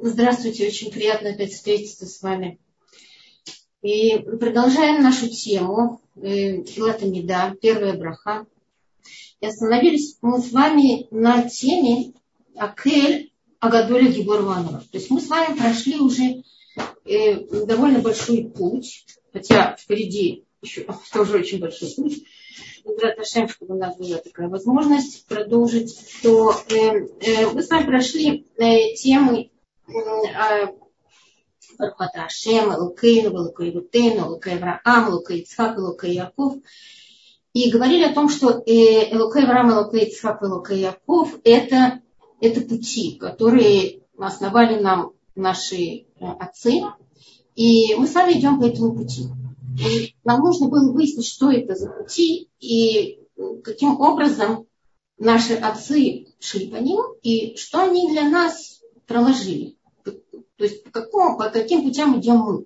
Здравствуйте, очень приятно опять встретиться с вами. И продолжаем нашу тему э, первая браха. И остановились мы с вами на теме Акель Агадоля Гиборванова. То есть мы с вами прошли уже э, довольно большой путь, хотя впереди еще тоже очень большой путь. Раташем, чтобы у нас была такая возможность продолжить, то э, мы с вами прошли темы Бархата Ашем, Лукейну, Лукей Рутейну, Лукей Авраам, Лукей Ицхак, Лукей Яков. И говорили о том, что Лукей Авраам, Лукей Ицхак, Лукей Яков это, это пути, которые основали нам наши отцы. И мы с вами идем по этому пути. И нам нужно было выяснить, что это за пути и каким образом наши отцы шли по ним и что они для нас проложили. То есть по, какому, по каким путям идем мы.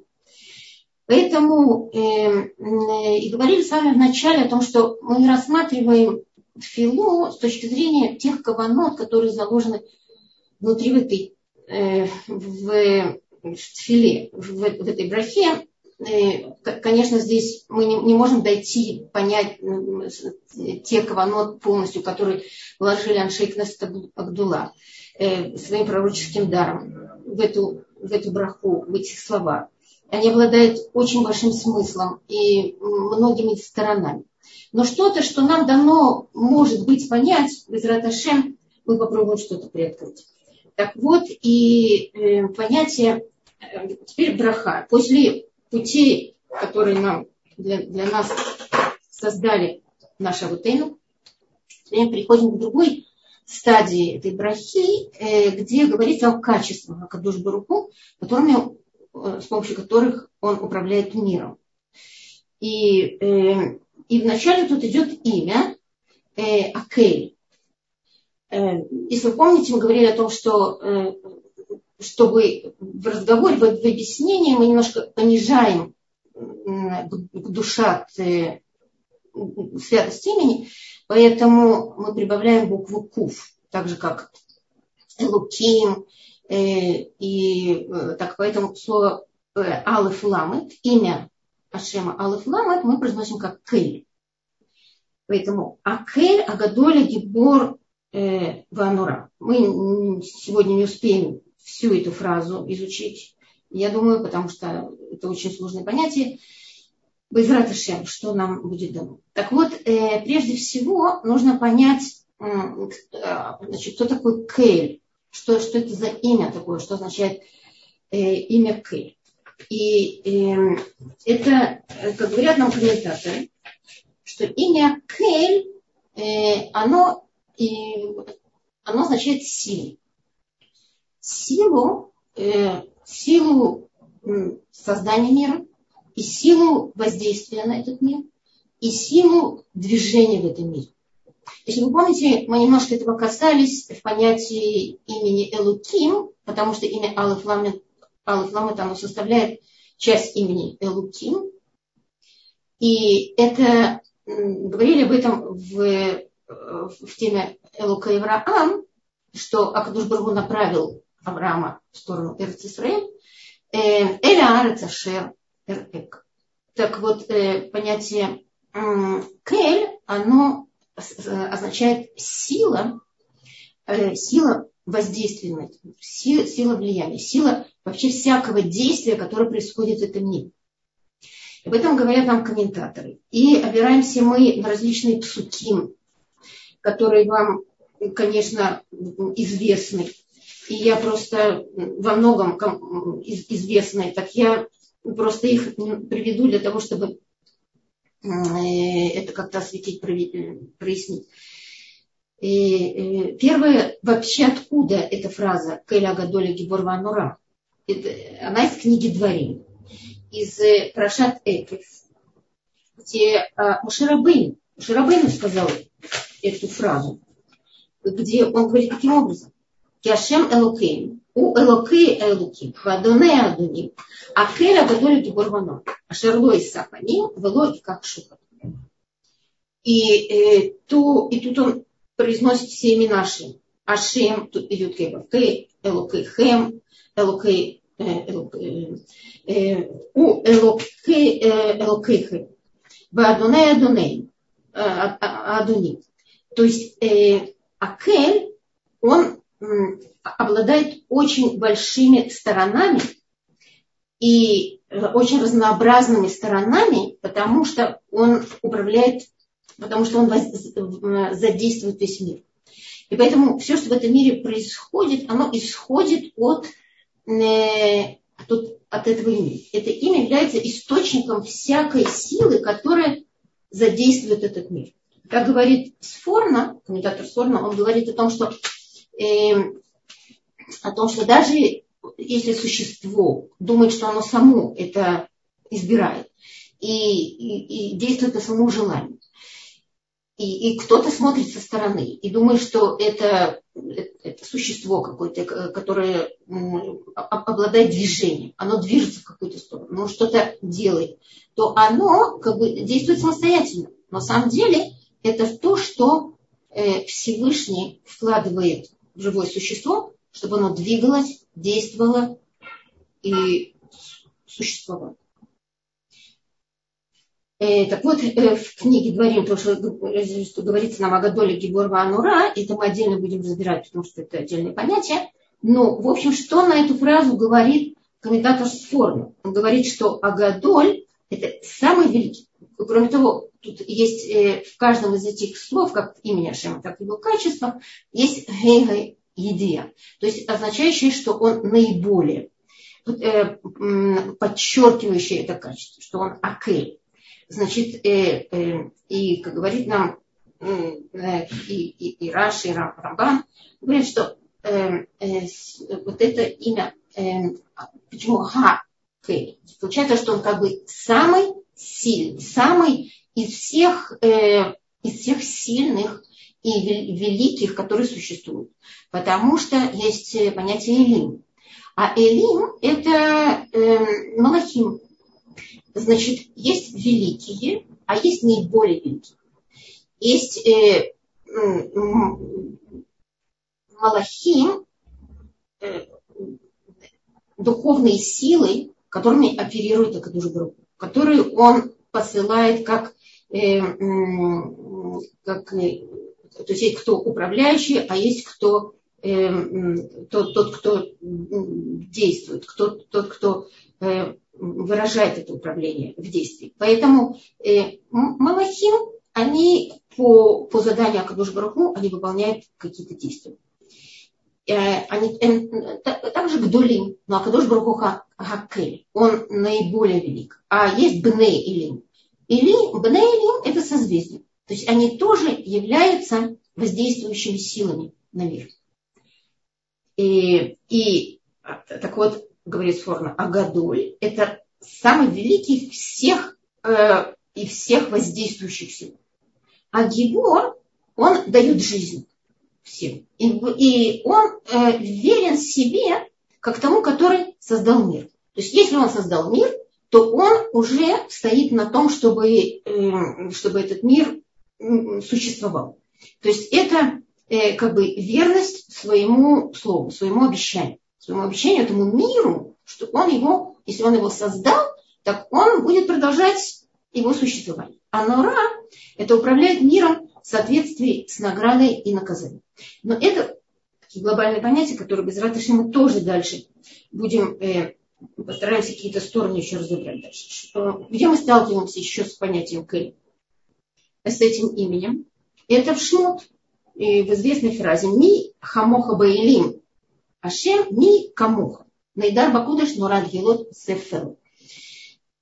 Поэтому э, э, и говорили с вами вначале о том, что мы рассматриваем филу с точки зрения тех каванот, которые заложены внутри в этой э, в, в филе, в, в этой брахе. Э, конечно, здесь мы не, не можем дойти, понять те каванот полностью, которые вложили Аншейк Агдула э, своим пророческим даром в эту, в эту браху, в эти слова. Они обладают очень большим смыслом и многими сторонами. Но что-то, что нам дано, может быть, понять, без Раташем, мы попробуем что-то приоткрыть. Так вот, и э, понятие, э, теперь браха. После путей, которые нам, для, для нас создали наша Авутейну, мы переходим к другой стадии этой брахи, э, где говорится о качествах Акадуш Баруху, которыми, э, с помощью которых он управляет миром. И, э, и вначале тут идет имя Акель. Если вы помните, мы говорили о том, что чтобы в разговоре, в объяснении мы немножко понижаем душа святость имени, Поэтому мы прибавляем букву Кув, так же как Луким, э, и э, так поэтому слово э, Алиф Ламет, имя Ашема Алиф Ламет мы произносим как Кель. Поэтому Акель, Агадоля, Гибор, э, Ванура. Мы сегодня не успеем всю эту фразу изучить, я думаю, потому что это очень сложное понятие. Байзрат что нам будет дано. Так вот, э, прежде всего нужно понять, э, значит, кто такой Кейл, что, что это за имя такое, что означает э, имя Кейл. И э, это, как говорят нам комментаторы, что имя Кейл, э, оно, оно означает силу. Силу, э, силу создания мира – и силу воздействия на этот мир, и силу движения в этом мире. Если вы помните, мы немножко этого касались в понятии имени Элуким, потому что имя Алиф Ламет, оно составляет часть имени Элуким. И это, говорили об этом в, в теме Элука Ивраам, что Акадуш Баргу направил Авраама в сторону Эрцисраэль, э, Эля Арецашер. Так вот, э, понятие кель, оно означает сила, э, сила воздействия, сила влияния, сила вообще всякого действия, которое происходит в этом мире. Об этом говорят нам комментаторы. И опираемся мы на различные псуки, которые вам, конечно, известны. И я просто во многом известны. Так я Просто их приведу для того, чтобы э, это как-то осветить, прояснить. И э, первое, вообще откуда эта фраза «Кэля Гадоля Гибор Ванура»? Она из книги Дворим, из э, Прошат Экрис, где Мушарабейн, Мушарабейн сказал эту фразу, где он говорит таким образом. Киашем Элокейн, у Элокей Элуки, Вадоне Адуним, Акеля Гадоля Гиборвано, Ашерлой Сапаним, Велой как Шуха. И, э, ту, и тут он произносит все имена наши. Ашем, тут идет Кебавкей, Элокей Хем, Элокей, у Элокейхи, Бадуней Адуней, Адуни. То есть Акель, он обладает очень большими сторонами и очень разнообразными сторонами, потому что он управляет, потому что он задействует весь мир. И поэтому все, что в этом мире происходит, оно исходит от, э, от, от этого имени. Это имя является источником всякой силы, которая задействует этот мир. Как говорит Сфорна, комментатор Сфорна, он говорит о том, что, э, о том, что даже если существо думает, что оно само это избирает и, и, и действует по своему желанию, и, и кто-то смотрит со стороны и думает, что это, это существо какое-то, которое обладает движением, оно движется в какую-то сторону, оно что-то делает, то оно как бы действует самостоятельно. Но на самом деле это то, что э, Всевышний вкладывает живое существо, чтобы оно двигалось, действовало и существовало. Э, так вот, э, в книге Дворим, то, что, что говорится нам о Гадоле Гибор Анура, это мы отдельно будем разбирать, потому что это отдельное понятие. Но, в общем, что на эту фразу говорит комментатор Сфорна? Он говорит, что Агадоль – это самый великий. Кроме того, тут есть э, в каждом из этих слов, как имя Ашема, так и его качество, есть гейга идея. То есть означающее, что он наиболее подчеркивающее это качество, что он акель. Значит, э, э, и, как говорит нам э, и, и, и Раши, и Рамбан, говорят, что э, э, вот это имя, э, почему Ха, получается, что он как бы самый сильный, самый из всех, э, из всех сильных и великих, которые существуют. Потому что есть э, понятие Элим. А Элим – это э, Малахим, Значит, есть великие, а есть наиболее великие. Есть э, Малахим, э, духовные силы, которыми оперирует Акадуш которые он посылает как, как э, то есть есть кто управляющий, а есть кто э, тот, тот, кто действует, кто, тот, кто э, выражает это управление в действии. Поэтому э, Малахим, они по, по заданию Акадуш Баруху, они выполняют какие-то действия. Они, э, также Гдулим, но Акадуш Баруху Хакель, он наиболее велик. А есть Бне Илим. Или Бне Илим это созвездие. То есть они тоже являются воздействующими силами на мир. И, и так вот, говорит Сфорна, Агадоль – это самый великий всех э, и всех воздействующих сил. А Гибор, он дает жизнь всем. И, и он э, верен себе, как тому, который создал мир. То есть, если он создал мир, то он уже стоит на том, чтобы, э, чтобы этот мир существовал. То есть, это э, как бы верность своему слову, своему обещанию своему обещанию, этому миру, что он его, если он его создал, так он будет продолжать его существование. А Нора – это управляет миром в соответствии с наградой и наказанием. Но это такие глобальные понятия, которые без радости мы тоже дальше будем, э, постараемся какие-то стороны еще разобрать дальше. Что, где мы сталкиваемся еще с понятием Кэль? С этим именем. Это в Шмот, и в известной фразе «Ми хамоха баилим» Ашем ми камуха. Найдар Бакудыш Нурад Гелот Сефел.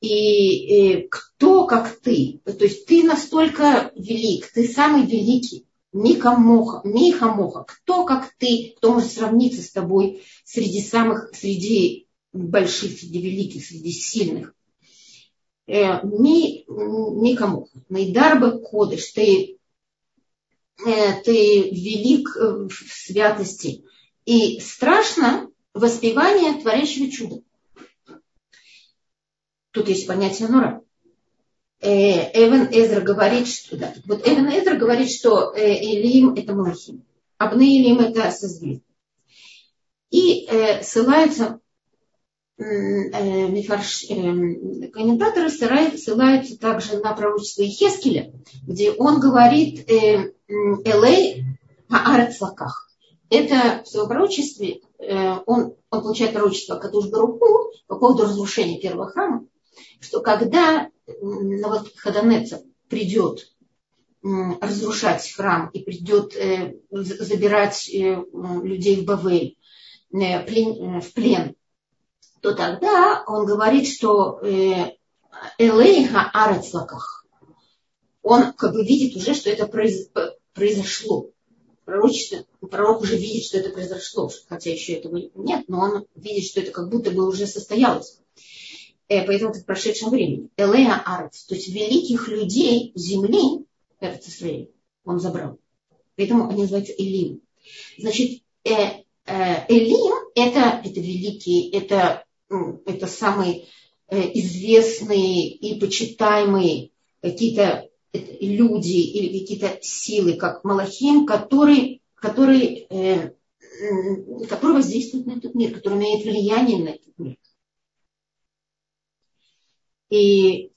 И, и кто как ты? То есть ты настолько велик, ты самый великий. Ни камоха, ни хамоха. Кто как ты, кто может сравниться с тобой среди самых, среди больших, среди великих, среди сильных. Э, ни, ни камоха. Найдарба Кодыш, ты, э, ты велик в святости и страшно воспевание творящего чуда. Тут есть понятие нора. Э, Эван Эзра говорит, что да, вот Эван Эзра говорит, что Элим это Малахим, Абны Элим это созвездие. И э, ссылаются э, мифарш, э, комментаторы ссылаются также на пророчество Ихескеля, где он говорит э, Элей Аарец Лаках. Это в своем пророчестве, э, он, он получает пророчество Кадуш Баруху по поводу разрушения первого храма, что когда Навуходонецер придет разрушать храм и придет э, забирать э, людей в Бавель э, в плен, то тогда он говорит, что Элейха Арацлаках. Он как бы видит уже, что это произошло. Пророчество, пророк уже видит, что это произошло, хотя еще этого нет, но он видит, что это как будто бы уже состоялось. Поэтому это в прошедшем времени. Элея Арец, то есть великих людей земли, Эрц Исраиль. Он забрал. Поэтому они называются Элим. Значит, э, э, Элим это, это великий, это, это самые э, известные и почитаемые какие-то люди или какие-то силы, как Малахим, которые, которые, э, которые воздействуют на этот мир, которые имеют влияние на этот мир. И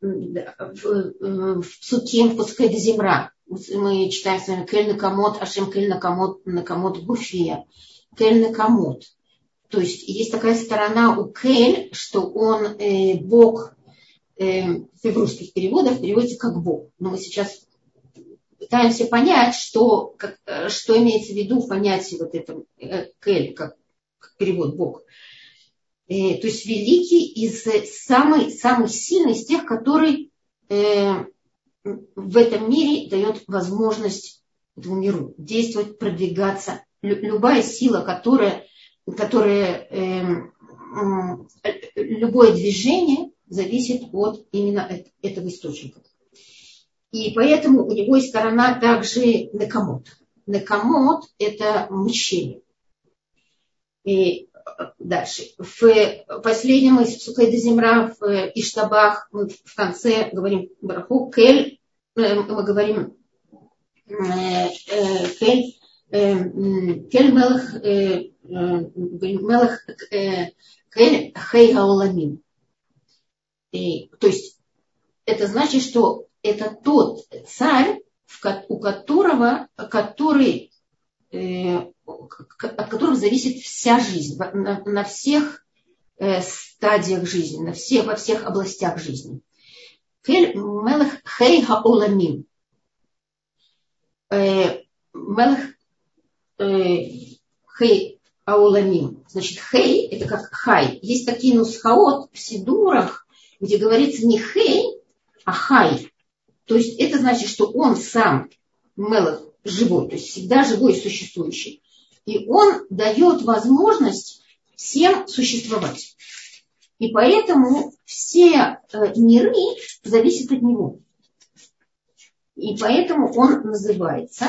в, в Псуким, пускай до земра. Мы читаем с вами Кель Накамот, Ашем Кель Накамот, Накамот Гуфия. Кель Накамот. То есть есть такая сторона у Кель, что он э, Бог, э, в русских переводах переводится как Бог. Но мы сейчас пытаемся понять, что, как, э, что имеется в виду в понятии вот этого э, Кель, как, как перевод Бог. Э, то есть великий из самый, самый сильный из тех, который э, в этом мире дает возможность этому миру действовать, продвигаться. Любая сила, которая, которая любое движение зависит от именно этого источника. И поэтому у него есть сторона также некомот. Некомот – это мучение. И дальше. В последнем из Псукай Земра в Иштабах мы в конце говорим Браху Кель, э, мы говорим э, э, Кель, Кель Мелах, Мелах Кель Хей Гауламин. То есть это значит, что это тот царь, у которого, который от которых зависит вся жизнь, на, всех э, стадиях жизни, на всех, во всех областях жизни. Кель мелех хей хаоламим. Э, мелех э, хей ауламим. Значит, хей это как хай. Есть такие нусхаот в сидурах, где говорится не хей, а хай. То есть это значит, что он сам, мелех, живой, то есть всегда живой и существующий. И он дает возможность всем существовать. И поэтому все э, миры зависят от него. И поэтому он называется.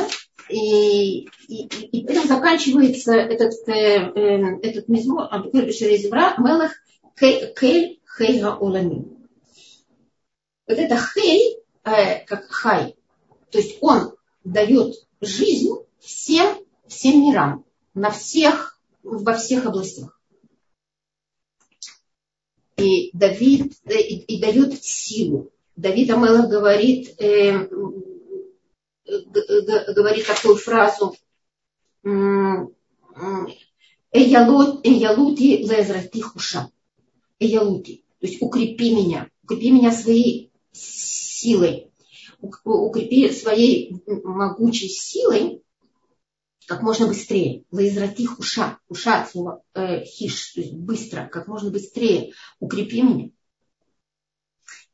И, и, и поэтому заканчивается этот, э, э, этот мизмор, Шерезевра, Мелах Кель Хейга Оламин. Вот это Хей, э, как Хай, то есть он дает жизнь всем, всем мирам на всех, во всех областях. И Давид и, и дает силу. Давид Амелах говорит, э, говорит такую фразу Эялути лезрати хуша. Эялути. То есть укрепи меня. Укрепи меня своей силой. Укрепи своей могучей силой как можно быстрее. Лаизрати хуша, хуша от слова э, хиш, то есть быстро, как можно быстрее укрепи меня.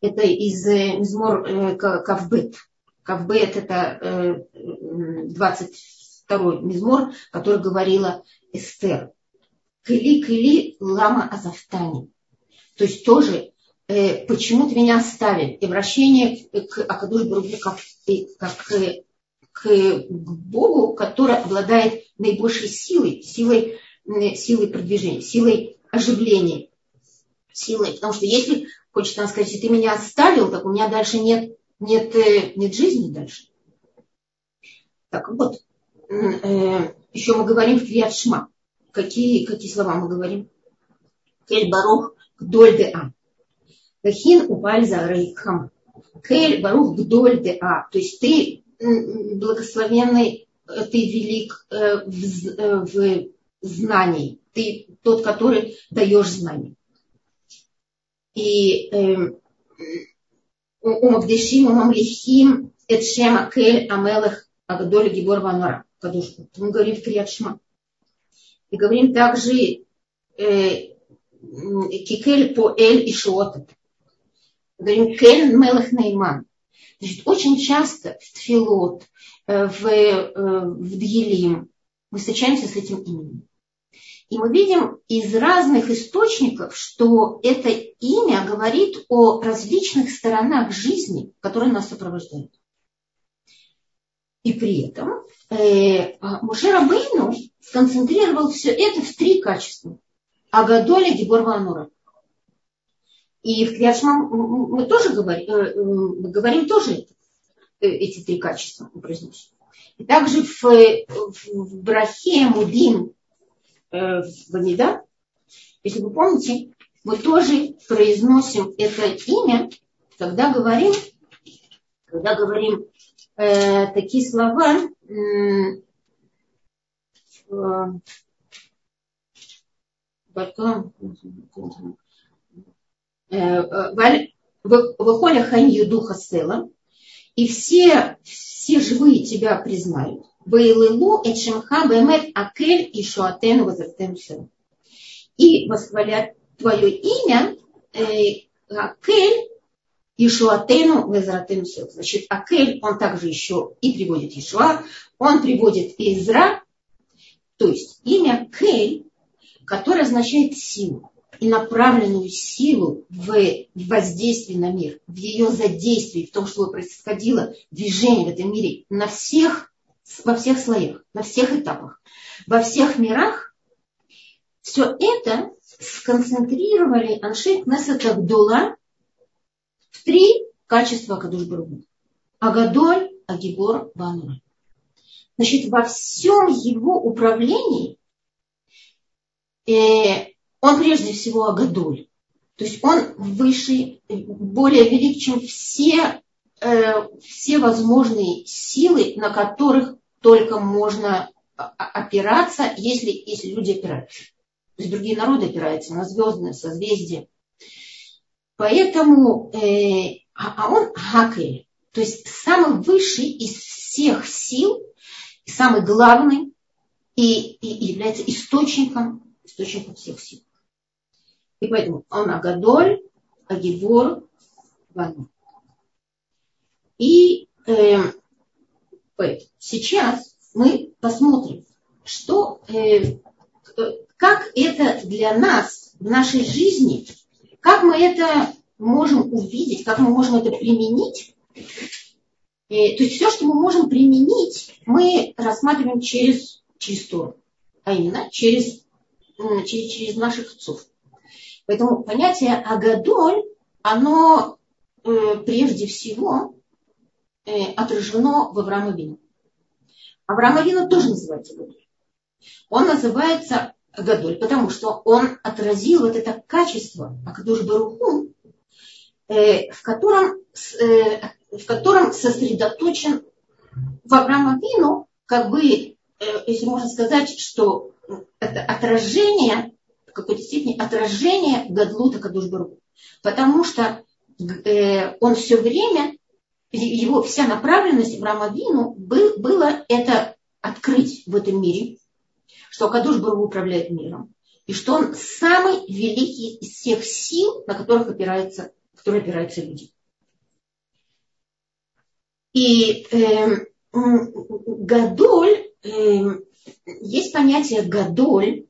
Это из э, Мизмор э, Кавбет. Кавбет это э, 22-й Мизмор, который говорила Эстер. Кыли, кыли, лама азавтани. То есть тоже э, почему ты меня оставил? И обращение к Акадуш Барубе как, как э, к Богу, который обладает наибольшей силой, силой, силой продвижения, силой оживления, силой. Потому что если, хочет нам сказать, если ты меня оставил, так у меня дальше нет, нет, нет жизни дальше. Так вот, э, еще мы говорим в Криадшма. Какие, какие слова мы говорим? Кель Барух Гдоль де А. Вахин Упаль за Рейхам. Кель Барух Гдоль де А. То есть ты благословенный, э, ты велик э, в, в знании. Ты тот, который даешь знания. И умагдешим, умамлихим, эт акель амелах агдоль гибор ванора. Мы говорим в Криадшма. И говорим также э, кикель по эль и шот. Говорим кель мелах нейман. Значит, очень часто в Тфилот, э, в, э, в Дьелим мы встречаемся с этим именем. И мы видим из разных источников, что это имя говорит о различных сторонах жизни, которые нас сопровождают. И при этом э, Муше Рабейну сконцентрировал все это в три качества. Агадоля Гибор Ванура. И в Криашма мы тоже говорим, э, э, мы говорим тоже э, эти три качества мы. И также в, в, Брахе Мудим э, в Амида, если вы помните, мы тоже произносим это имя, когда говорим, когда говорим э, такие слова, э, Выходя ханью духа села, и все, все живые тебя признают. Вейлылу эчемха бэмет акель и шуатену возрастем И восхвалят твое имя э, Акель и Шуатену возратем Значит, Акель, он также еще и приводит Ишуа, он приводит Изра, то есть имя Кель, которое означает силу и направленную силу в воздействии на мир, в ее задействии, в том, чтобы происходило движение в этом мире на всех во всех слоях, на всех этапах, во всех мирах, все это сконцентрировали Аншей Кнесет Абдулла в три качества Кадуш Баругу. Агадоль, Агибор, Банура. Значит, во всем его управлении э, он прежде всего Агадоль. То есть он выше, более велик, чем все, э, все возможные силы, на которых только можно опираться, если, если люди опираются. То есть другие народы опираются на звездные созвездия. Поэтому, э, а, а он хакель, то есть самый высший из всех сил, самый главный и, и является источником, источником всех сил. И поэтому он Агадоль, Агибор, Вану. И э, Сейчас мы посмотрим, что, э, как это для нас в нашей жизни, как мы это можем увидеть, как мы можем это применить. Э, то есть все, что мы можем применить, мы рассматриваем через, через а именно через, через, через наших отцов. Поэтому понятие Агадоль, оно э, прежде всего э, отражено в. Авраама Вину тоже называется Гадоль. Он называется Гадоль, потому что он отразил вот это качество Акадуш Баруху, э, в, котором, э, в котором сосредоточен в Авраама как бы, э, если можно сказать, что это отражение, в какой-то степени отражение Гадлута Кадуш Баруху. Потому что э, он все время его вся направленность Авраама Вину был, было это открыть в этом мире, что Кадуш Бару управляет миром, и что он самый великий из всех сил, на которых опираются, которые опираются люди. И э, Гадоль, э, есть понятие Гадоль,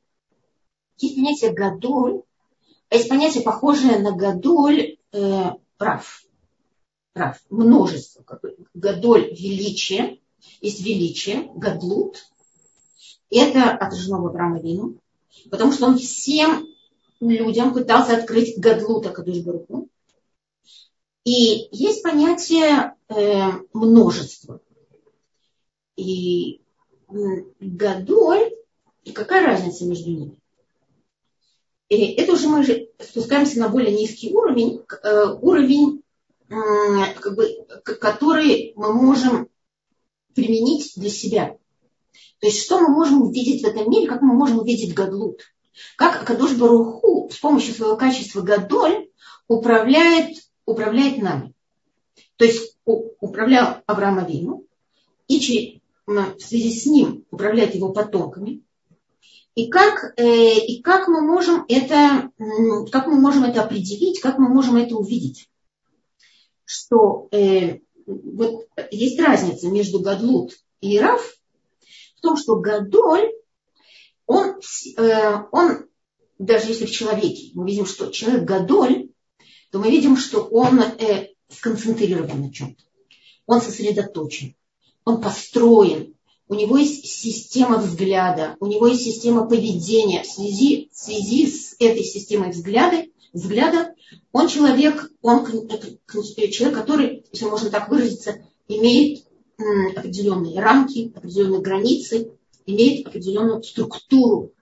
есть понятие Гадоль, а есть понятие, похожее на Гадоль, э, прав прав, множество, как бы, гадоль величие, есть величие, гадлут. Это отражено в Авраама Вину, потому что он всем людям пытался открыть гадлута Кадушбаруку. И есть понятие э, множества. И Гадоль, какая разница между ними? И это уже мы же спускаемся на более низкий уровень, э, уровень, как бы, который мы можем применить для себя. То есть, что мы можем увидеть в этом мире, как мы можем увидеть Гадлут. Как Кадош Баруху с помощью своего качества Гадоль управляет, управляет нами. То есть управлял Авраама Вину, и в связи с ним управляет его потомками. И как, э, и как, мы можем это, как мы можем это определить, как мы можем это увидеть? Что э, вот есть разница между Гадлут и Раф в том, что Гадоль, он, э, он, даже если в человеке, мы видим, что человек Гадоль, то мы видим, что он э, сконцентрирован на чем-то. Он сосредоточен, он построен, у него есть система взгляда, у него есть система поведения. В связи, в связи с этой системой взгляда, взгляда он человек, он человек, который, если можно так выразиться, имеет определенные рамки, определенные границы, имеет определенную структуру.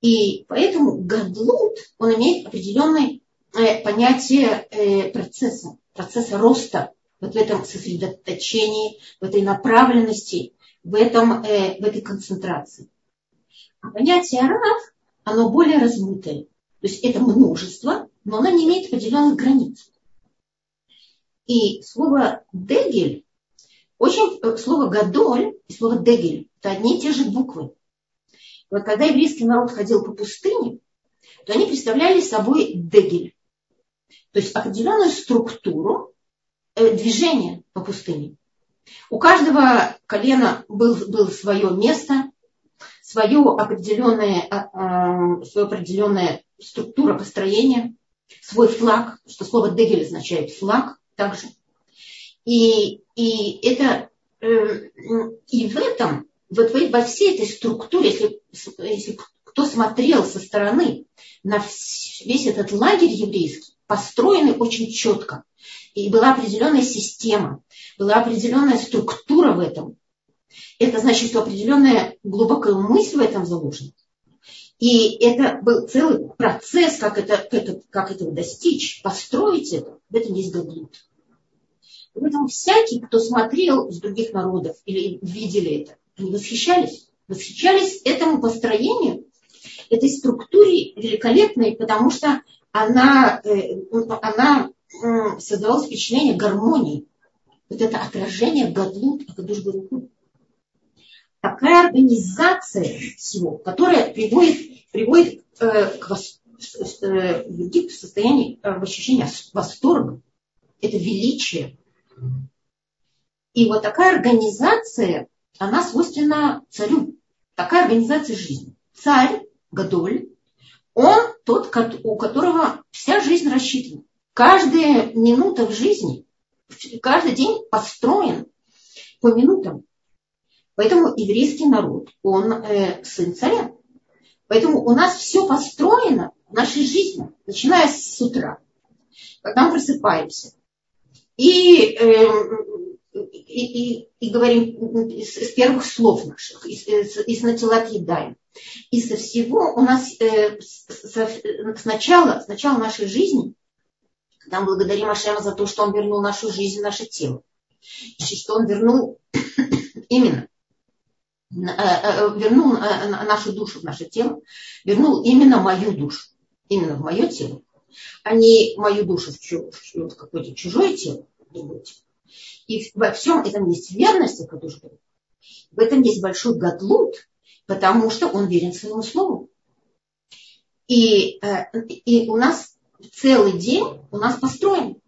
И поэтому гадлут, он имеет определенное э, понятие э, процесса, процесса роста, вот в этом сосредоточении, в этой направленности, в, этом, э, в этой концентрации. А понятие рав, оно более размытое. То есть это множество, но оно не имеет определенных границ. И слово дегель, очень э, слово гадоль и слово дегель, это одни и те же буквы. И вот когда еврейский народ ходил по пустыне, то они представляли собой дегель. То есть определенную структуру э, движения по пустыне. У каждого колена был, свое место, свое определенное, а, а, свое определенная структура построения, свой флаг, что слово дегель означает флаг также. И, и это э, и в этом, вот во всей этой структуре, если, если кто смотрел со стороны на весь этот лагерь еврейский, построенный очень четко, и была определенная система, была определенная структура в этом. Это значит, что определенная глубокая мысль в этом заложена. И это был целый процесс, как, это, как, это, как этого достичь, построить это. В этом есть Гаглут. Поэтому всякий, кто смотрел с других народов или видели это, они восхищались. Восхищались этому построению, этой структуре великолепной, потому что она, э, она создавалось впечатление гармонии. Вот это отражение Гадлут, Акадуш Баруху. Такая организация всего, которая приводит, приводит э, к вос, э, в состоянии, э, в ощущение восторга. Это величие. И вот такая организация, она свойственна царю. Такая организация жизни. Царь, Гадоль, он тот, у которого вся жизнь рассчитана. Каждая минута в жизни, каждый день построен по минутам. Поэтому еврейский народ, он э, сын царя. Поэтому у нас все построено в нашей жизни, начиная с утра, когда мы просыпаемся. И, э, и, и, и говорим с, с первых слов наших, из, из, из. И со всего у нас э, с, с, начала, нашей жизни когда мы благодарим Ашема за то, что Он вернул нашу жизнь, наше тело. И что Он вернул именно вернул э, нашу душу в наше тело, вернул именно мою душу, именно в мое тело, а не мою душу в какое-то чужое тело, И во всем этом есть верность, уже говорю. В этом есть большой гадлут, потому что он верен своему слову. И, и у нас целый день у нас построен.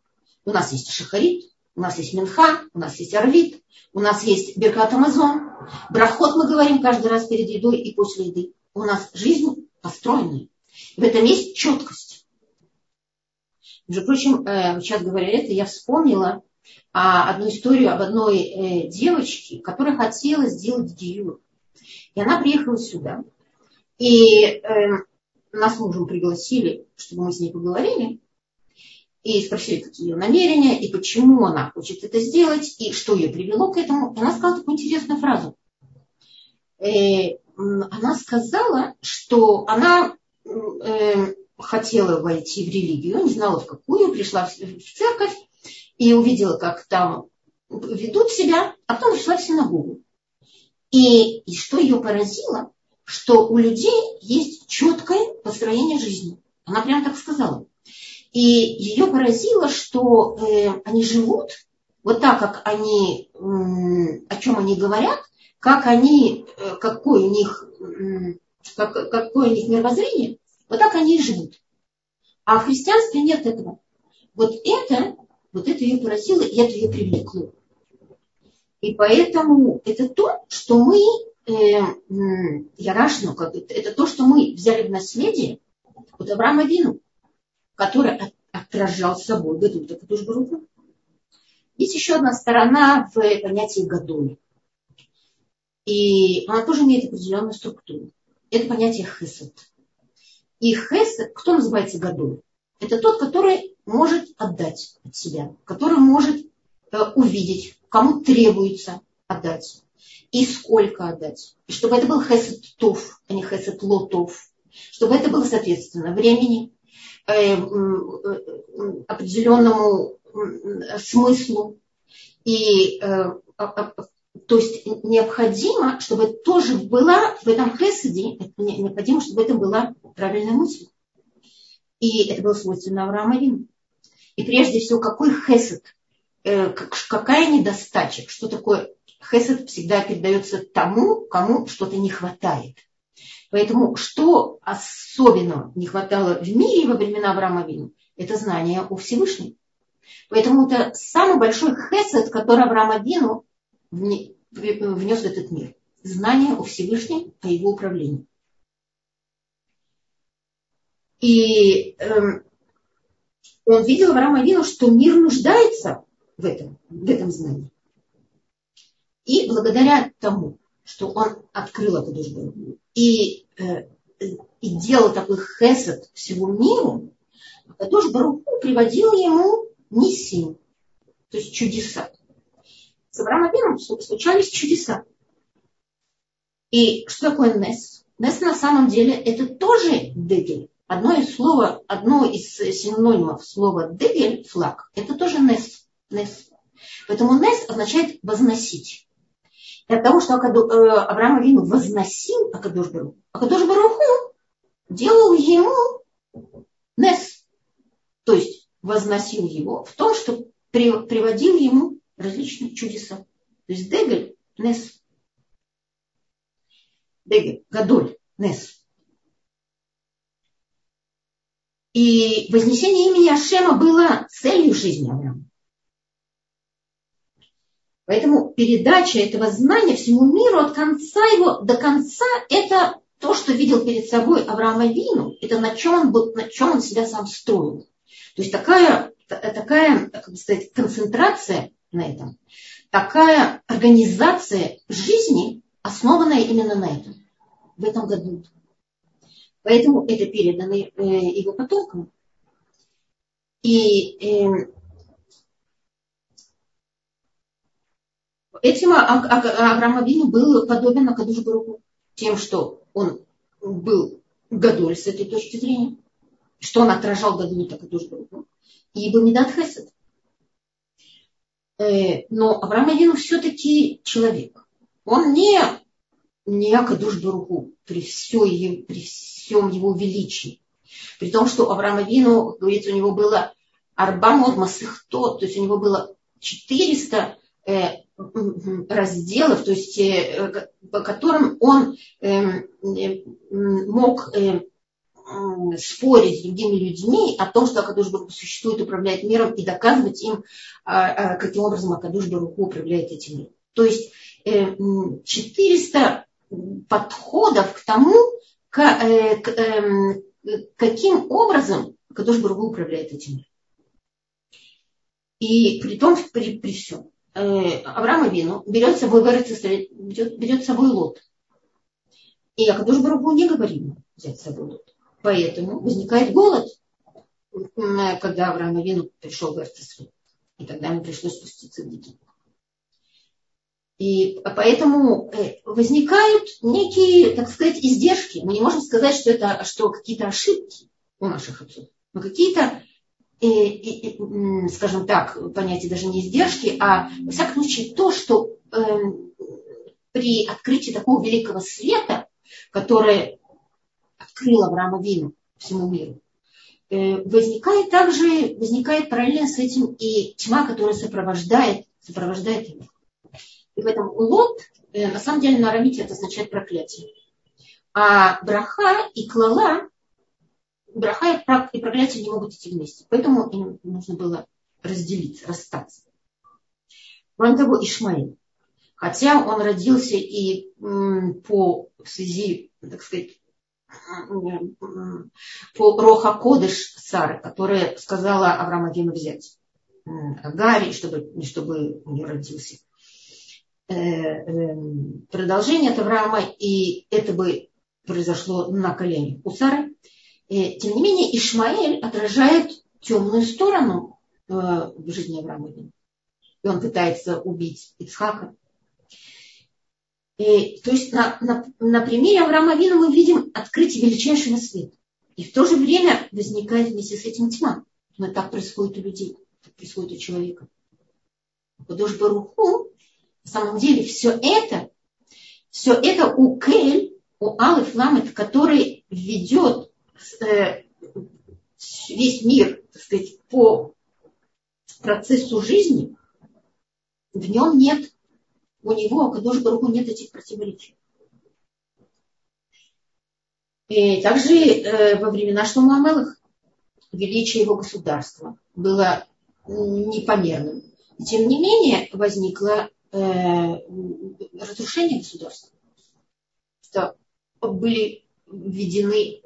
У нас есть шахарит, у нас есть минха, у нас есть арвит, у нас есть беркат Амазон. Брахот мы говорим каждый раз перед едой и после еды. У нас жизнь построенная. В этом есть четкость. Между прочим, э, сейчас говоря это, я вспомнила одну историю об одной э, девочке, которая хотела сделать гиюр. И она приехала сюда. И эм, нас мужем пригласили, чтобы мы с ней поговорили, и спросили, какие ее намерения, и почему она хочет это сделать, и что ее привело к этому. И она сказала такую интересную фразу. э, она сказала, что она э, хотела войти в религию, не знала в какую, пришла в церковь и увидела, как там ведут себя, а потом пришла в синагогу. И, и что ее поразило, что у людей есть четкое построение жизни. Она прям так сказала. И ее поразило, что э, они живут вот так, как они, э, о чем они говорят, как они, э, какой у них, э, как, какое у них мировоззрение, вот так они и живут. А в христианстве нет этого. Вот это, вот это ее поразило, и это ее привлекло. И поэтому это то, что мы, э, я рашну, как это, это то, что мы взяли в наследие от Авраама Вину, который отражал собой Гадута Кадушбаруху. Есть еще одна сторона в понятии Гадули. И она тоже имеет определенную структуру. Это понятие хесед. И хесед, кто называется Гадуль? Это тот, который может отдать от себя, который может э, увидеть, кому требуется отдать и сколько отдать. И чтобы это был хесед тов, а не хесед лотов. Чтобы это было, соответственно, времени, определенному смыслу. И то есть необходимо, чтобы тоже была в этом хеседе, необходимо, чтобы это была правильная мысль. И это было свойственно Авраама Вину. И прежде всего, какой хесед, э, какая недостача, что такое хесед всегда передается тому, кому что-то не хватает. Поэтому что особенно не хватало в мире во времена Авраама Вину, это знание о Всевышнем. Поэтому это самый большой хесед, который Авраам Вину внес в этот мир. Знание о Всевышнем, о его управлении. И э, он видел Авраам Авину, что мир нуждается в этом, в этом знании. И благодаря тому, что он открыл эту дружбу и, и делал такой хесед всему миру, Кадош Баруху приводил ему нисим, то есть чудеса. С Авраамом случались чудеса. И что такое Нес? Нес на самом деле это тоже дегель. Одно из слова, одно из синонимов слова дегель, флаг, это тоже нес. нес. Поэтому нес означает возносить. От того, что э, Авраам Авину возносил Акадош Баруху, Акадош Баруху делал ему нес. То есть возносил его в том, что приводил ему различные чудеса. То есть Дегель, Нес. Дегель, Гадоль, Нес. И вознесение имени Ашема было целью жизни Авраама. Поэтому передача этого знания всему миру от конца его до конца это то, что видел перед собой Авраам Авину, это на чем он, был, на чем он себя сам строил. То есть такая, такая как бы сказать, концентрация на этом, такая организация жизни, основанная именно на этом, в этом году. Поэтому это передано э, его потомкам. И э, этим Авраам Авину был подобен Акадуш Баруху тем, что он был Гадоль с этой точки зрения, что он отражал Гадоль Акадуш Баруху, и был Медат Хесед. Э, но Авраам Авину все-таки человек. Он не, не Акадуш Баруху при, все, при всем его величии. При том, что Авраам Авину, говорится, у него было Арбамот Масыхто, то есть у него было 400 э, разделов, то есть э, по которым он э, мог э, спорить с другими людьми о том, что Акадуш Баруху существует, управляет миром, и доказывать им, а, а, каким образом Акадуш Баруху управляет этим миром. То есть 400 подходов к тому, эм, каким образом Кадош Баругу управляет этим миром. И при том, при, при всем, э, Авраам Авину берет с собой берет, берет с собой лот. И Акадош Баругу не говорит ему взять с собой лот. Поэтому возникает голод, когда Авраам Авину пришел в Эрцисру. И тогда ему пришлось спуститься в Египет. И поэтому э, возникают некие, так сказать, издержки. Мы не можем сказать, что это что какие-то ошибки у наших отцов, но какие-то, э, э, скажем так, понятие даже не издержки, а, во всяком случае, то, что э, при открытии такого великого света, которое открыл Авраама Вину всему миру, э, возникает также, возникает параллельно с этим и тьма, которая сопровождает, сопровождает его. И в этом лот, э, на самом деле, на арамите это означает проклятие. А браха и клала, браха и проклятие не могут идти вместе. Поэтому им нужно было разделиться, расстаться. Кроме того, Ишмаил. Хотя он родился и по в связи, так сказать, по Роха Кодыш Сары, которая сказала Аврааму Авину взять Гарри, чтобы, чтобы нее родился Э, эм, продолжение от Авраама, и это бы произошло на колене у Сары. И, тем не менее, Ишмаэль отражает темную сторону э, в жизни Авраама. И он пытается убить Ицхака. И, то есть на, на, на примере Авраама Вина мы видим открытие величайшего света. И в то же время возникает вместе с этим тьма. Но так происходит у людей, так происходит у человека. Кудош Баруху на самом деле все это, все это у Кель, у Алиф Ламет, который ведет весь мир, так сказать, по процессу жизни, в нем нет, у него, Кадош Баруху нет этих противоречий. И также э, во времена Шлома Амелах величие его государства было непомерным. Тем не менее, возникла Э, разрушение государства, что были введены э,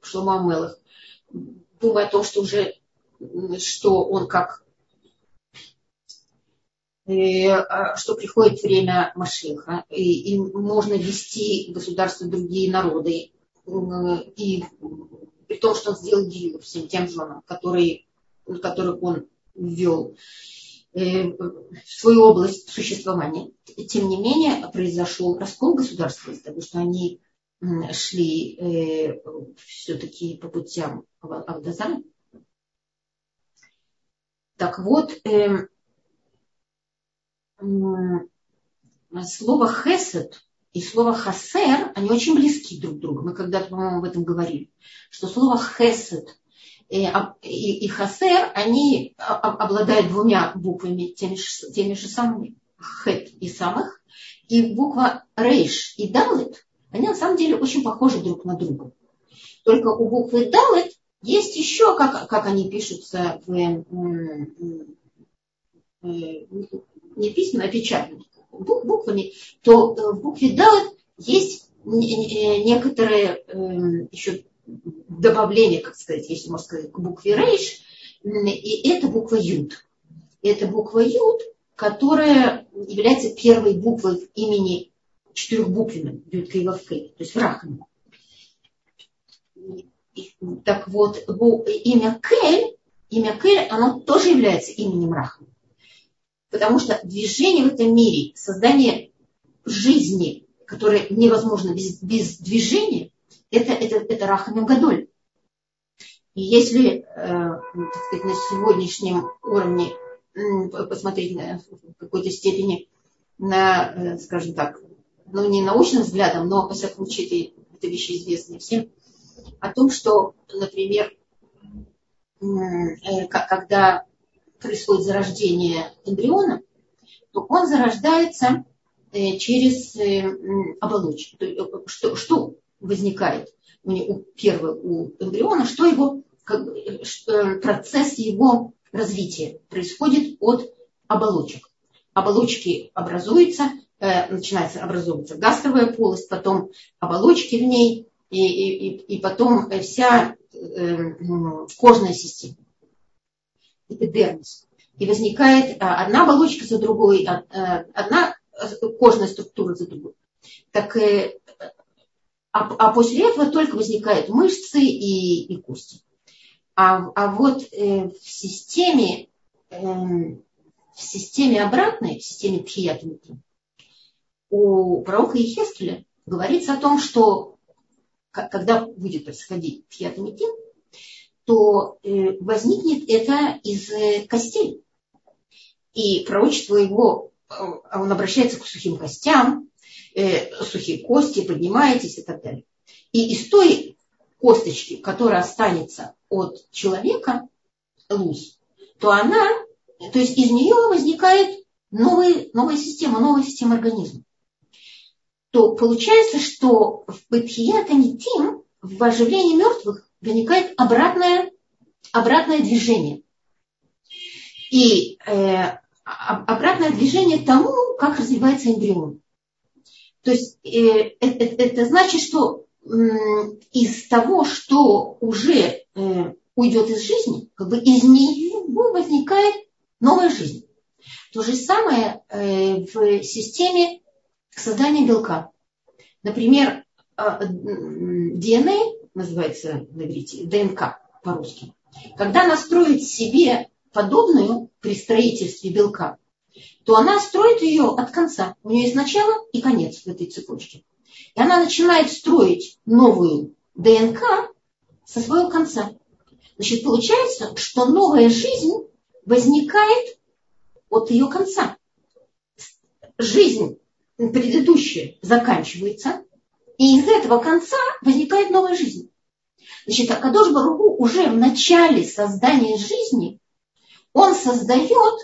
Шлома Мелах, думая о том, что уже что он как э, а, что приходит время Машеха, и, и можно вести государство другие народы, и при том, что он сделал гию всем тем женам, которые, которых он ввел Э, в свою область существования. Тем не менее, произошел раскол государства из-за того, что они шли э, все-таки по путям Авдазара. Так вот, э, слово хесед и слово хасер, они очень близки друг к другу. Мы когда-то, по-моему, об этом говорили, что слово хесед и, и хасер, они обладают двумя буквами, теми же, теми же самыми, хет и самых, и буква рейш и далет, они на самом деле очень похожи друг на друга. Только у буквы далет есть еще, как, как они пишутся в, не письменно, а печатно, буквами, то в букве далет есть некоторые еще добавление, как сказать, если можно сказать, к букве рейш, и это буква Юд. Это буква Юд, которая является первой буквой в имени четырехбуквенном, Юд Вавкей, то есть Рахма. Так вот, имя Кель, имя Кель, оно тоже является именем Рахма. Потому что движение в этом мире, создание жизни, которое невозможно без, без движения, это, это, это Рахамим Гадоль. И если, э, так сказать, на сегодняшнем уровне посмотреть на, в какой-то степени на, э, скажем так, ну не научным взглядом, но, во всяком случае, это, вещи известные всем, о том, что, например, э, когда происходит зарождение эмбриона, то он зарождается через оболочку. Что, что возникает у первого у эмбриона, что его как, процесс его развития происходит от оболочек. Оболочки образуются, э, начинается образовываться гастровая полость, потом оболочки в ней, и, и, и потом вся э, кожная система, эпидермис. И возникает а, одна оболочка за другой, а, а, одна кожная структура за другой. Так э, а, а после этого только возникают мышцы и, и кости. А, а вот э, в системе, э, в системе обратной, в системе пхиятмити, у пророка Ехескеля говорится о том, что когда будет происходить Тхиатамитин, то э, возникнет это из э, костей. И пророчество его, а он обращается к сухим костям, сухие кости, поднимаетесь и так далее. И из той косточки, которая останется от человека, луз, то она, то есть из нее возникает новая, новая система, новая система организма. То получается, что в Бетхиятанитим, в оживлении мертвых, возникает обратное, обратное движение. И э, обратное движение тому, как развивается эмбрион. То есть э, это, это значит, что э, из того, что уже э, уйдет из жизни, как бы из нее возникает новая жизнь. То же самое э, в системе создания белка. Например, DNA а, называется на ДНК по-русски. Когда она строит себе подобную при строительстве белка, то она строит ее от конца. У нее есть начало и конец в этой цепочке. И она начинает строить новую ДНК со своего конца. Значит, получается, что новая жизнь возникает от ее конца. Жизнь предыдущая заканчивается, и из этого конца возникает новая жизнь. Значит, Акадош Баругу уже в начале создания жизни, он создает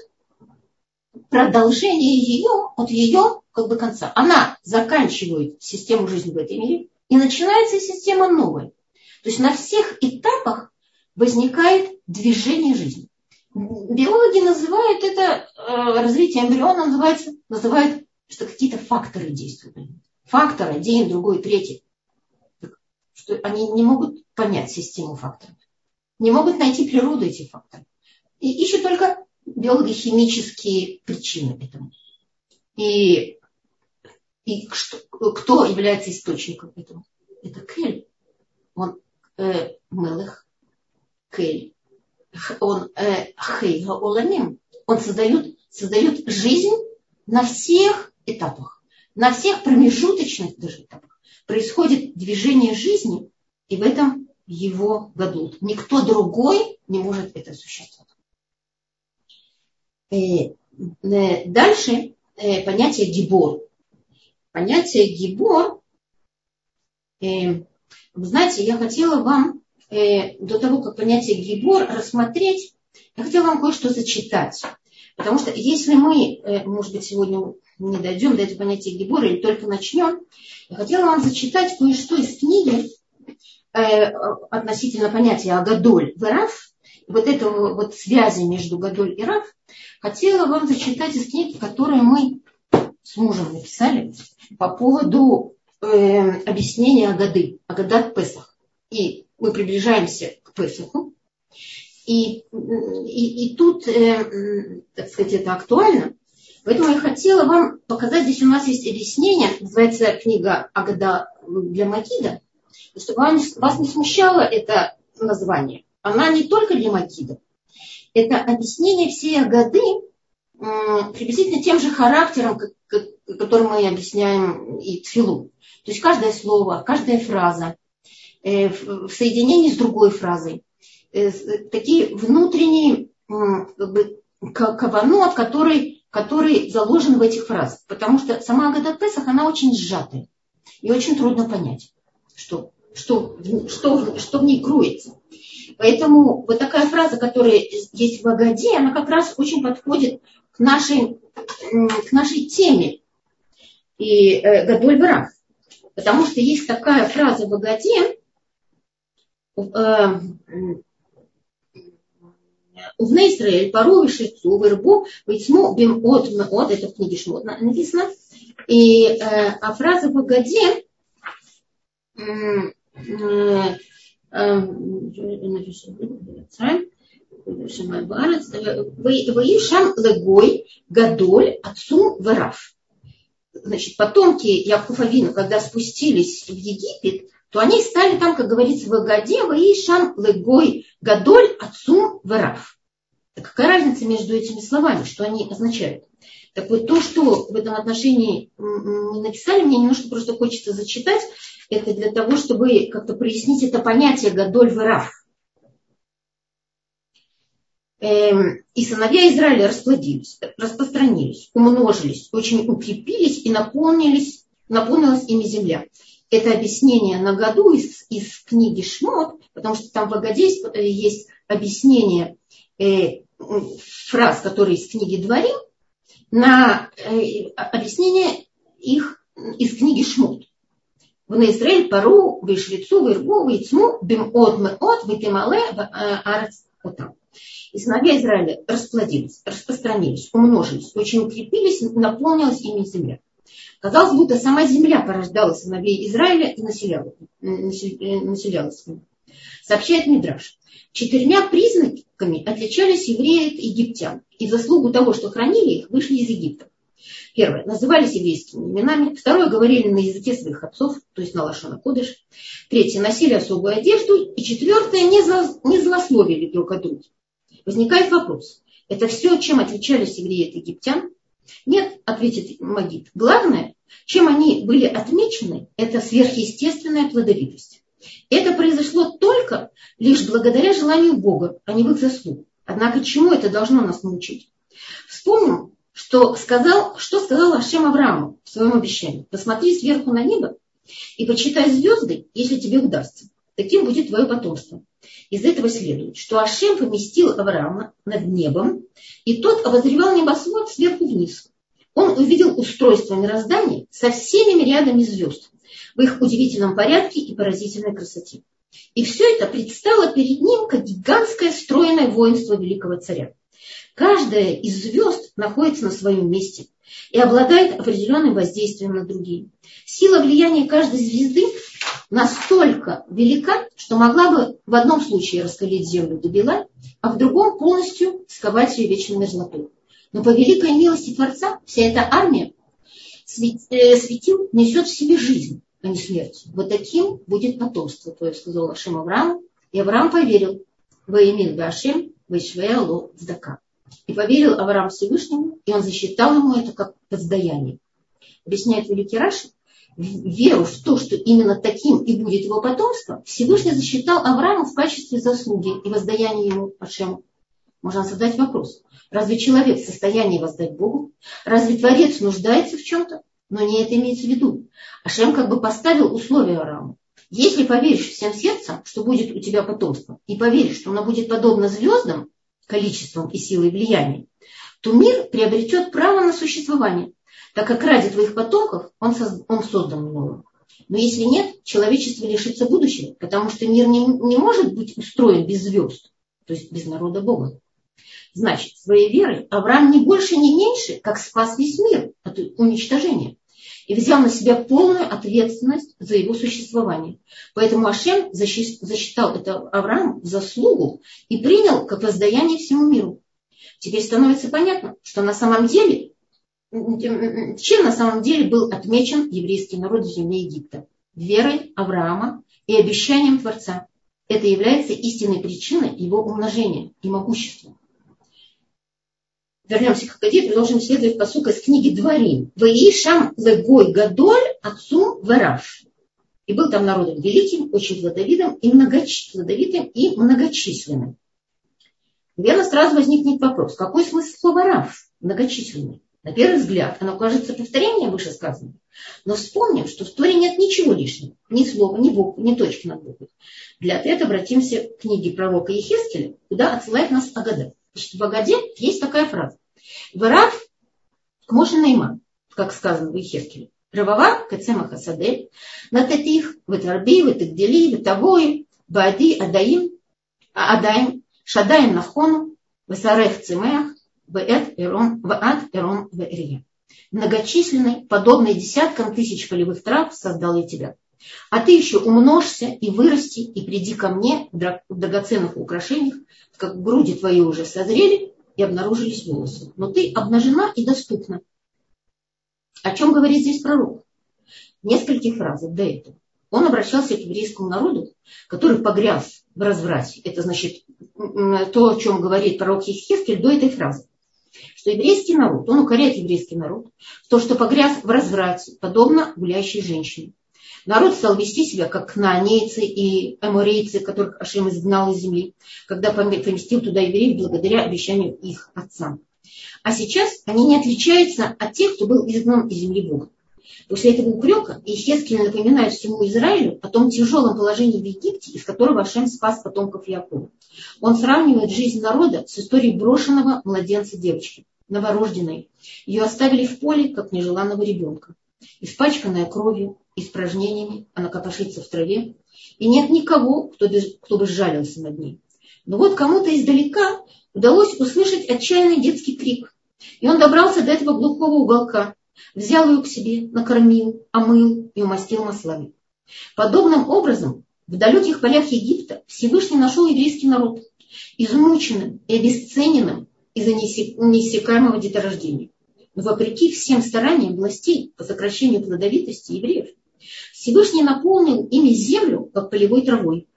продолжение ее от ее как бы конца. Она заканчивает систему жизни в этом мире, и начинается система новая. То есть на всех этапах возникает движение жизни. Биологи называют это э, развитие эмбриона, называется, называют, что какие-то факторы действуют. Фактор один, другой, третий. Что они не могут понять систему факторов. Не могут найти природу этих факторов. И ищут только биологи-химические причины этому. И, и что, кто является источником этого? Это Кель. Он э, Мелех Кель он э, хейга оламим. Он создает, создает жизнь на всех этапах, на всех промежуточных даже этапах. Происходит движение жизни, и в этом его гадут. Никто другой не может это осуществить. Э, э, дальше понятие гибор. Понятие гибор, знаете, я хотела вам э, до того, как понятие гибор рассмотреть, я хотела вам кое-что зачитать. Потому что если мы, э, может быть, сегодня не дойдем до этого понятия гибора или только начнем, я хотела вам зачитать кое-что из книги э, относительно понятия Агадоль в Раф, вот этого вот связи между Гадоль и Раф, хотела вам зачитать из книги, которую мы с мужем написали по поводу э, объяснения Агады, Агадат Песах. И мы приближаемся к Песуху. И, и, и тут, э, так сказать, это актуально. Поэтому я хотела вам показать, здесь у нас есть объяснение, называется книга Агада для Макида, чтобы вас, не смущало это название. Она не только для Макида. Это объяснение всей Агады э, приблизительно тем же характером, как, как, которым мы объясняем и Тфилу. То есть каждое слово, каждая фраза – Э, в соединении с другой фразой. Э, такие внутренние как бы, каванот, который, который заложен в этих фразах. Потому что сама Агада Песах, она очень сжатая. И очень трудно понять, что, что, что, что в ней кроется. Поэтому вот такая фраза, которая есть в Агаде, она как раз очень подходит к нашей, к нашей теме. И э, Гадоль Брах. Потому что есть такая фраза в Агаде, Увне Израиль, пару вишицу, вербу, вейцму бим от от, это в книге Шмот написано. И э, а фраза в Агаде Ваишам легой гадоль отцу вараф. Значит, потомки Якова когда спустились в Египет, то они стали там, как говорится, в Агаде, и Шам Легой Гадоль Отцум Вараф. Какая разница между этими словами, что они означают? Так вот, то, что в этом отношении не написали, мне немножко просто хочется зачитать. Это для того, чтобы как-то прояснить это понятие Гадоль Вераф. Эм, и сыновья Израиля расплодились, распространились, умножились, очень укрепились и наполнились, наполнилась ими земля. Это объяснение на году из, из книги Шмот, потому что там в Агаде есть объяснение э, фраз, которые из книги Дворим, на э, объяснение их из книги Шмот. В Израиль пару, вишлицу, виргу, вицму, бим от мы от, витимале, э, арец, вот там. И сыновья Израиля расплодились, распространились, умножились, очень укрепились, наполнилась ими земля. Казалось, будто сама земля порождала сыновей Израиля и населяла, э, населялась ими. Сообщает Мидраш. Четырьмя признаками отличались евреи от египтян. И заслугу того, что хранили их, вышли из Египта. Первое. Назывались еврейскими именами. Второе. Говорили на языке своих отцов, то есть на Лашона Кодыш. Третье. Носили особую одежду. И четвертое. Не, зло, не злословили друг от друга. Возникает вопрос. Это все, чем отличались евреи от египтян? Нет, ответит Магид. Главное, чем они были отмечены, это сверхъестественная плодовитость. Это произошло только лишь благодаря желанию Бога, а не в их заслугу. Однако чему это должно нас научить? Вспомним, что сказал, что сказал Ашем Аврааму в своем обещании. Посмотри сверху на небо и почитай звезды, если тебе удастся. Таким будет твое потомство. Из этого следует, что Ашем поместил Авраама над небом, и тот обозревал небосвод сверху вниз. Он увидел устройство мироздания со всеми рядами звезд, в их удивительном порядке и поразительной красоте. И все это предстало перед ним как гигантское стройное воинство великого царя. Каждая из звезд находится на своем месте и обладает определенным воздействием на другие. Сила влияния каждой звезды настолько велика, что могла бы в одном случае раскалить землю до бела, а в другом полностью сковать ее вечной мерзлотой. Но по великой милости Творца вся эта армия э, светил несет в себе жизнь, а не смерть. Вот таким будет потомство твое, сказал Ашем Аврааму. И Авраам поверил. Воемин Башем, Вайшвеяло Здака. И поверил Авраам Всевышнему, и он засчитал ему это как воздаяние. Объясняет Великий Раши, веру в то, что именно таким и будет его потомство, Всевышний засчитал Аврааму в качестве заслуги и воздаяния ему Ашему. Можно задать вопрос. Разве человек в состоянии воздать Богу? Разве Творец нуждается в чем-то? Но не это имеется в виду. Ашем как бы поставил условия Араму. Если поверишь всем сердцем, что будет у тебя потомство, и поверишь, что оно будет подобно звездам, количеством и силой влияния, то мир приобретет право на существование, так как ради твоих потомков он, соз... он создан новым. Но если нет, человечество лишится будущего, потому что мир не, не может быть устроен без звезд, то есть без народа Бога. Значит, своей верой Авраам не больше, не меньше, как спас весь мир от уничтожения и взял на себя полную ответственность за его существование. Поэтому Ашем засчитал это Авраам в заслугу и принял как воздаяние всему миру. Теперь становится понятно, что на самом деле, чем на самом деле был отмечен еврейский народ в земле Египта. Верой Авраама и обещанием Творца. Это является истинной причиной его умножения и могущества вернемся к Хаггаде, продолжим следовать посука из книги Дворим. Ваишам легой гадоль отцу вараш. И был там народом великим, очень плодовитым и, многоч... и многочисленным. Верно, сразу возникнет вопрос, какой смысл слова рав, многочисленный? На первый взгляд, оно кажется повторением вышесказанного. Но вспомним, что в Торе нет ничего лишнего. Ни слова, ни буквы, ни точки над буквой. Для ответа обратимся к книге пророка Ехескеля, куда отсылает нас Агада. В Агаде есть такая фраза. Варав Моше Нейман, как сказано в Ехескеле. Равава Кацема Хасадель, Нататих, Ветарби, Ветагдели, Ветавои, Баади, Адаим, Адаим, Шадаим Нахону, Весарех Цемеах, Веэт Эрон, Ваат Эрон Веэрия. Многочисленный, подобный десяткам тысяч полевых трав, создал я тебя. А ты еще умножься и вырасти, и приди ко мне в драгоценных украшениях, как груди твои уже созрели, и обнаружились волосы. Но ты обнажена и доступна. О чем говорит здесь пророк? Нескольких фразах до этого. он обращался к еврейскому народу, который погряз в разврате. Это значит то, о чем говорит пророк Ехескель до этой фразы. Что еврейский народ, он укоряет еврейский народ, то, что погряз в разврате, подобно гулящей женщине. Народ стал вести себя, как кнаанейцы и аморейцы, которых Ашем изгнал из земли, когда поместил туда евреев благодаря обещанию их отцам. А сейчас они не отличаются от тех, кто был изгнан из земли Бога. После этого упрека Ехескель напоминает всему Израилю о том тяжелом положении в Египте, из которого Ашем спас потомков Якова. Он сравнивает жизнь народа с историей брошенного младенца девочки, новорожденной. Ее оставили в поле, как нежеланного ребенка. Испачканная кровью, испражнениями, она копошится в траве, и нет никого, кто бы, кто бы сжалился над ней. Но вот кому-то издалека удалось услышать отчаянный детский крик. И он добрался до этого глухого уголка, взял ее к себе, накормил, омыл и умастил маслами. Подобным образом в далеких полях Египта Всевышний нашел еврейский народ, измученным и обесцененным из-за неиссякаемого деторождения. Но вопреки всем стараниям властей по сокращению плодовитости евреев, Всевышний наполнил ими землю, как полевой травой.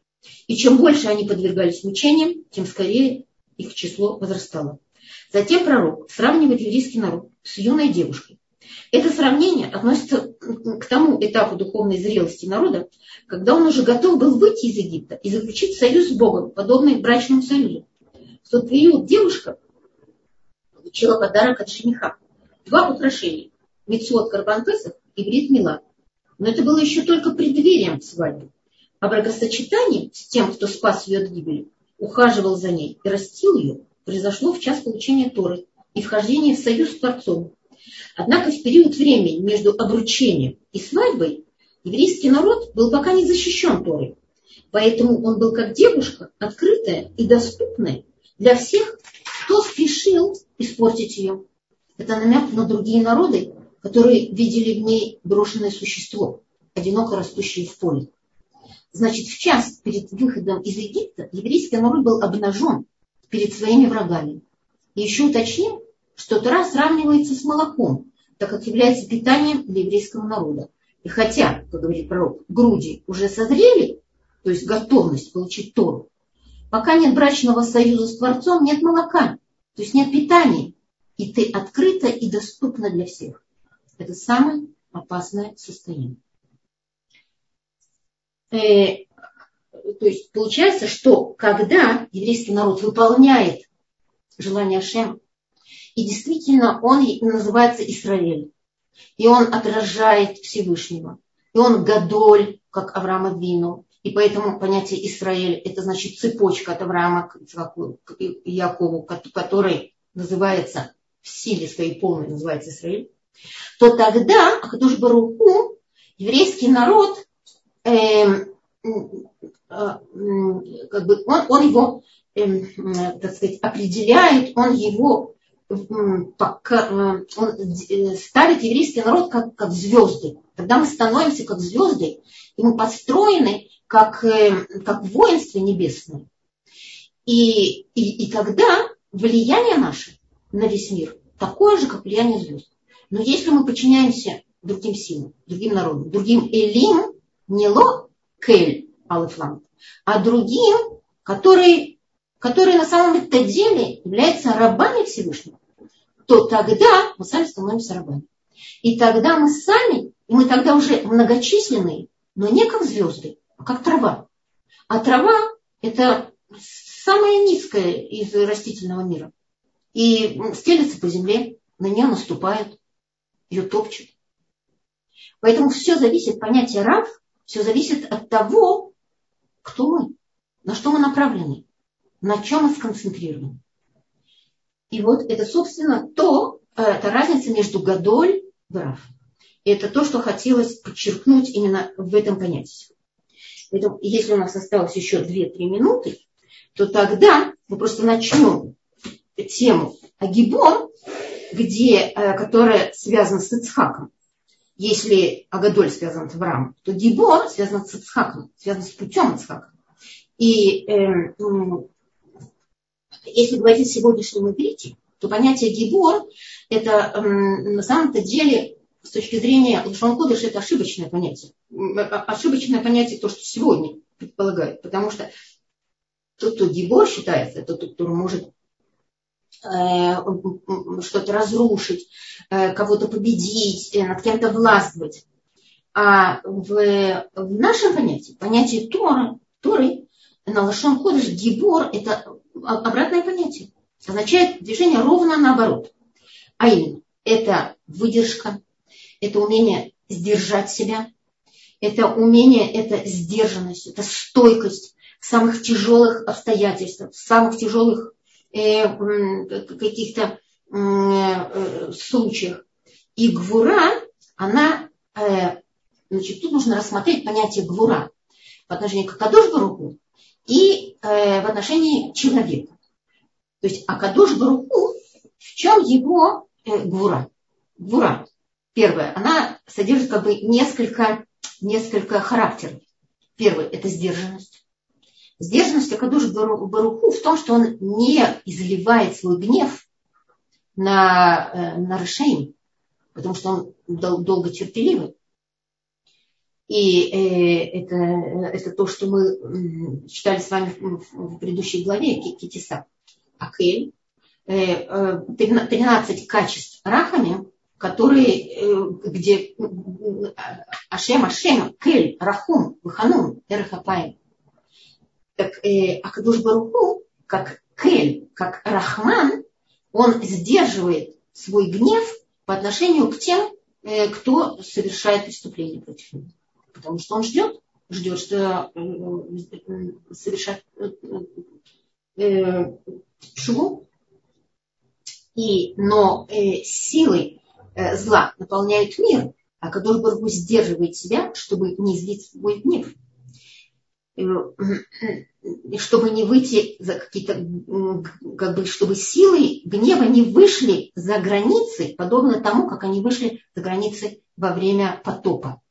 И чем больше они подвергались мучениям, тем скорее их число возрастало. Затем пророк сравнивает еврейский народ с юной девушкой, это сравнение относится к тому этапу духовной зрелости народа, когда он уже готов был выйти из Египта и заключить союз с Богом, подобный брачному союзу. В тот период девушка получила подарок от жениха. Два украшения. Мецвод Карбанпесов и Брит Мила. Но это было еще только преддверием свадьбы. А бракосочетание с тем, кто спас ее от гибели, ухаживал за ней и растил ее, произошло в час получения Торы и вхождения в союз с Творцом, Однако в период времени между обручением и свадьбой еврейский народ был пока не защищен Торой. Поэтому он был как девушка, открытая и доступная для всех, кто спешил испортить ее. Это намек на другие народы, которые видели в ней брошенное существо, одиноко растущее в поле. Значит, в час перед выходом из Египта еврейский народ был обнажен перед своими врагами. И еще уточним, что Тора сравнивается с молоком, так как является питанием для еврейского народа. И хотя, как говорит пророк, груди уже созрели, то есть готовность получить Тору, пока нет брачного союза с Творцом, нет молока, то есть нет питания, и ты открыта и доступна для всех. Это самое опасное состояние. Э, то есть получается, что когда еврейский народ выполняет желание Шем, и действительно, он называется Израиль. И он отражает Всевышнего. И он Гадоль, как Авраама Вину. И поэтому понятие Израиль – это значит цепочка от Авраама к Якову, который называется в силе своей полной, называется Израиль, то тогда Акадуш Баруху, еврейский народ, э, э, как бы он, он его, э, так сказать, определяет, он его пока, он э, ставит еврейский народ как, как звезды. Когда мы становимся как звезды, и мы построены как, э, как воинство небесное. И, и, и тогда влияние наше на весь мир такое же, как влияние звезд. Но если мы подчиняемся другим силам, другим народам, другим элим, не ло кель алифлам, а другим, которые, которые на самом деле являются рабами Всевышнего, то тогда мы сами становимся рабами. И тогда мы сами, и мы тогда уже многочисленные, но не как звезды, а как трава. А трава – это самая низкая из растительного мира. И стелется по земле, на нее наступают, ее топчут. Поэтому все зависит, понятие раб, все зависит от того, кто мы, на что мы направлены, на чем мы сконцентрированы. И вот это, собственно, то, э, это разница между Гадоль и Рав. Это то, что хотелось подчеркнуть именно в этом понятии. Поэтому, если у нас осталось еще 2-3 минуты, то тогда мы просто начнем тему Агибон, где, э, которая связана с Ицхаком. Если Агадоль связан с Авраамом, то Гибор связан с Ицхаком, связан с путем Ицхака. И э, если говорить о сегодняшнем иврите, то понятие гибор – это на самом-то деле с точки зрения Лашон Кодыш это ошибочное понятие. Ошибочное понятие то, что сегодня предполагают. Потому что тот, кто гибор считается, это тот, кто может э, что-то разрушить, э, кого-то победить, э, над кем-то властвовать. А в, в нашем понятии, понятие Торы, Торы на Лашон Кодыш гибор – это обратное понятие. Означает движение ровно наоборот. А именно, это выдержка, это умение сдержать себя, это умение, это сдержанность, это стойкость в самых тяжелых обстоятельствах, в самых тяжелых э, каких-то э, случаях. И гвура, она, э, значит, тут нужно рассмотреть понятие гвура по отношению к Кадош Баруху и э, в отношении человека. То есть Акадош Баруху, в чем его э, гвура? Гвура. Первое, она содержит как бы несколько несколько характеров. Первый – это сдержанность. Сдержанность Акадуш Баруху в том, что он не изливает свой гнев на, э, на Рашейм, потому что он дол- долго терпеливый. И э, это, это то, что мы читали с вами в, предыдущей главе Китиса. Акель. Э, 13 качеств Рахами которые, э, где Ашем, Ашем, Кель, Рахум, Ваханун, Эрхапаем. Так э, Акадуш Баруху, как Кель, как Рахман, он сдерживает свой гнев по отношению к тем, э, кто совершает преступление против него. Потому что он ждет, ждет, что э, совершать э, шву. И, но э, силой Э, зла наполняет мир, а Кадош Баргу сдерживает себя, чтобы не излить свой гнев. И э, чтобы не выйти за какие-то, как бы, чтобы силы гнева не вышли за границы, подобно тому, как они вышли за границы во время потопа.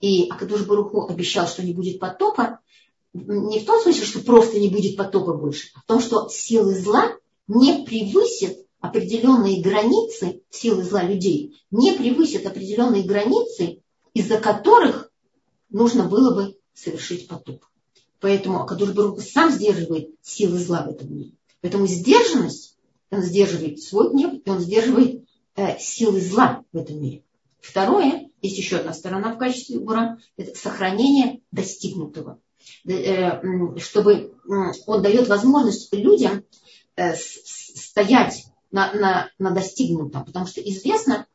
И Акадуш Баруху обещал, что не будет потопа, не в том смысле, что просто не будет потопа больше, а в том, что силы зла не превысят определенные границы силы зла людей, не превысят определенные границы, из-за которых нужно было бы совершить потоп. Поэтому Акадуш Барух сам сдерживает силы зла в этом мире. Поэтому сдержанность, он сдерживает свой гнев, и он сдерживает э, силы зла в этом мире. Второе, есть еще одна сторона в качестве бура, это сохранение достигнутого. Э, чтобы он дает возможность людям э, стоять на, на, на достигнутом. Потому что известно,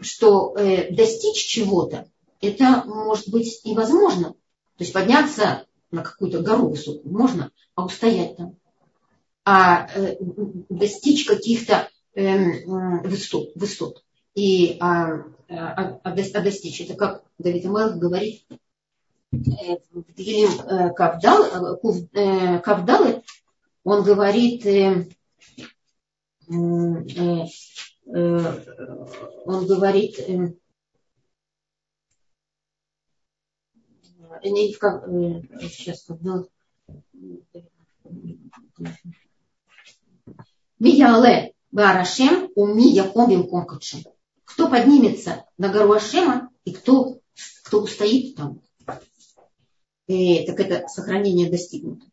что э, достичь чего-то, это может быть невозможно. То есть подняться на какую-то гору высокую можно, а устоять там. А э, достичь каких-то э, высот, высот. И а, а, а, а достичь, это как Давид Амелх говорит, э, в Дилим э, э, Кавдалы, он говорит, Э, э, он говорит, э, как, сейчас когда Мияле Барашем уми яком конкачем. Кто поднимется на гору Ашема и кто, кто устоит там. И, так это сохранение достигнутого,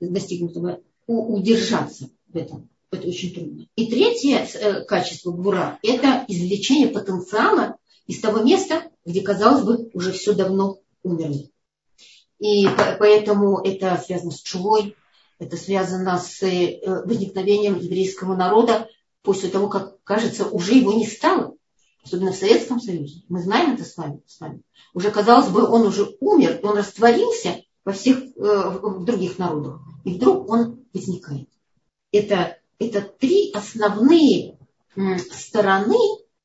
достигнутого удержаться в этом это очень трудно. И третье э, качество гвура – это извлечение потенциала из того места, где, казалось бы, уже все давно умерли. И поэтому это связано с чувой, это связано с э, возникновением еврейского народа после того, как, кажется, уже его не стало. Особенно в Советском Союзе. Мы знаем это с вами. С вами. Уже, казалось бы, он уже умер, он растворился во всех э, в других народах. И вдруг он возникает. Это это три основные стороны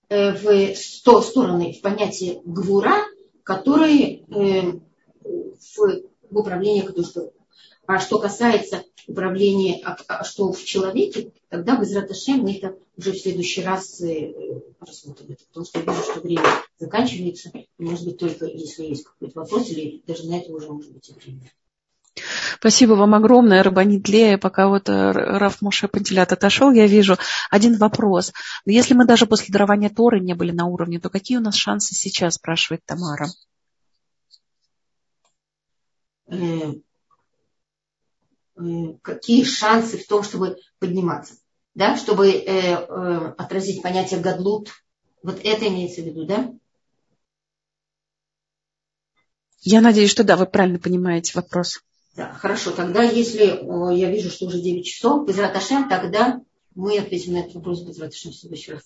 э, в сто стороны в понятии гвура, которые э, в, в управлении Кадушбару. А что касается управления, а, а что в человеке, тогда без Раташем мы это уже в следующий раз э, рассмотрим. Потому что я вижу, что время заканчивается. Может быть, только если есть какой-то вопрос, или даже на это уже может быть и время. Спасибо вам огромное, Рабанит Лея. Пока вот э, Раф Моше Пантелят отошел, я вижу один вопрос. Если мы даже после дарования Торы не были на уровне, то какие у нас шансы сейчас, спрашивает Тамара? Э, э, какие шансы в том, чтобы подниматься? Да, чтобы отразить понятие гадлут. Вот это имеется в виду, да? Я надеюсь, что да, вы правильно понимаете вопрос. Да, хорошо. Тогда, если я вижу, что уже 9 часов, без Раташем, тогда мы ответим на этот вопрос без Раташем в следующий раз.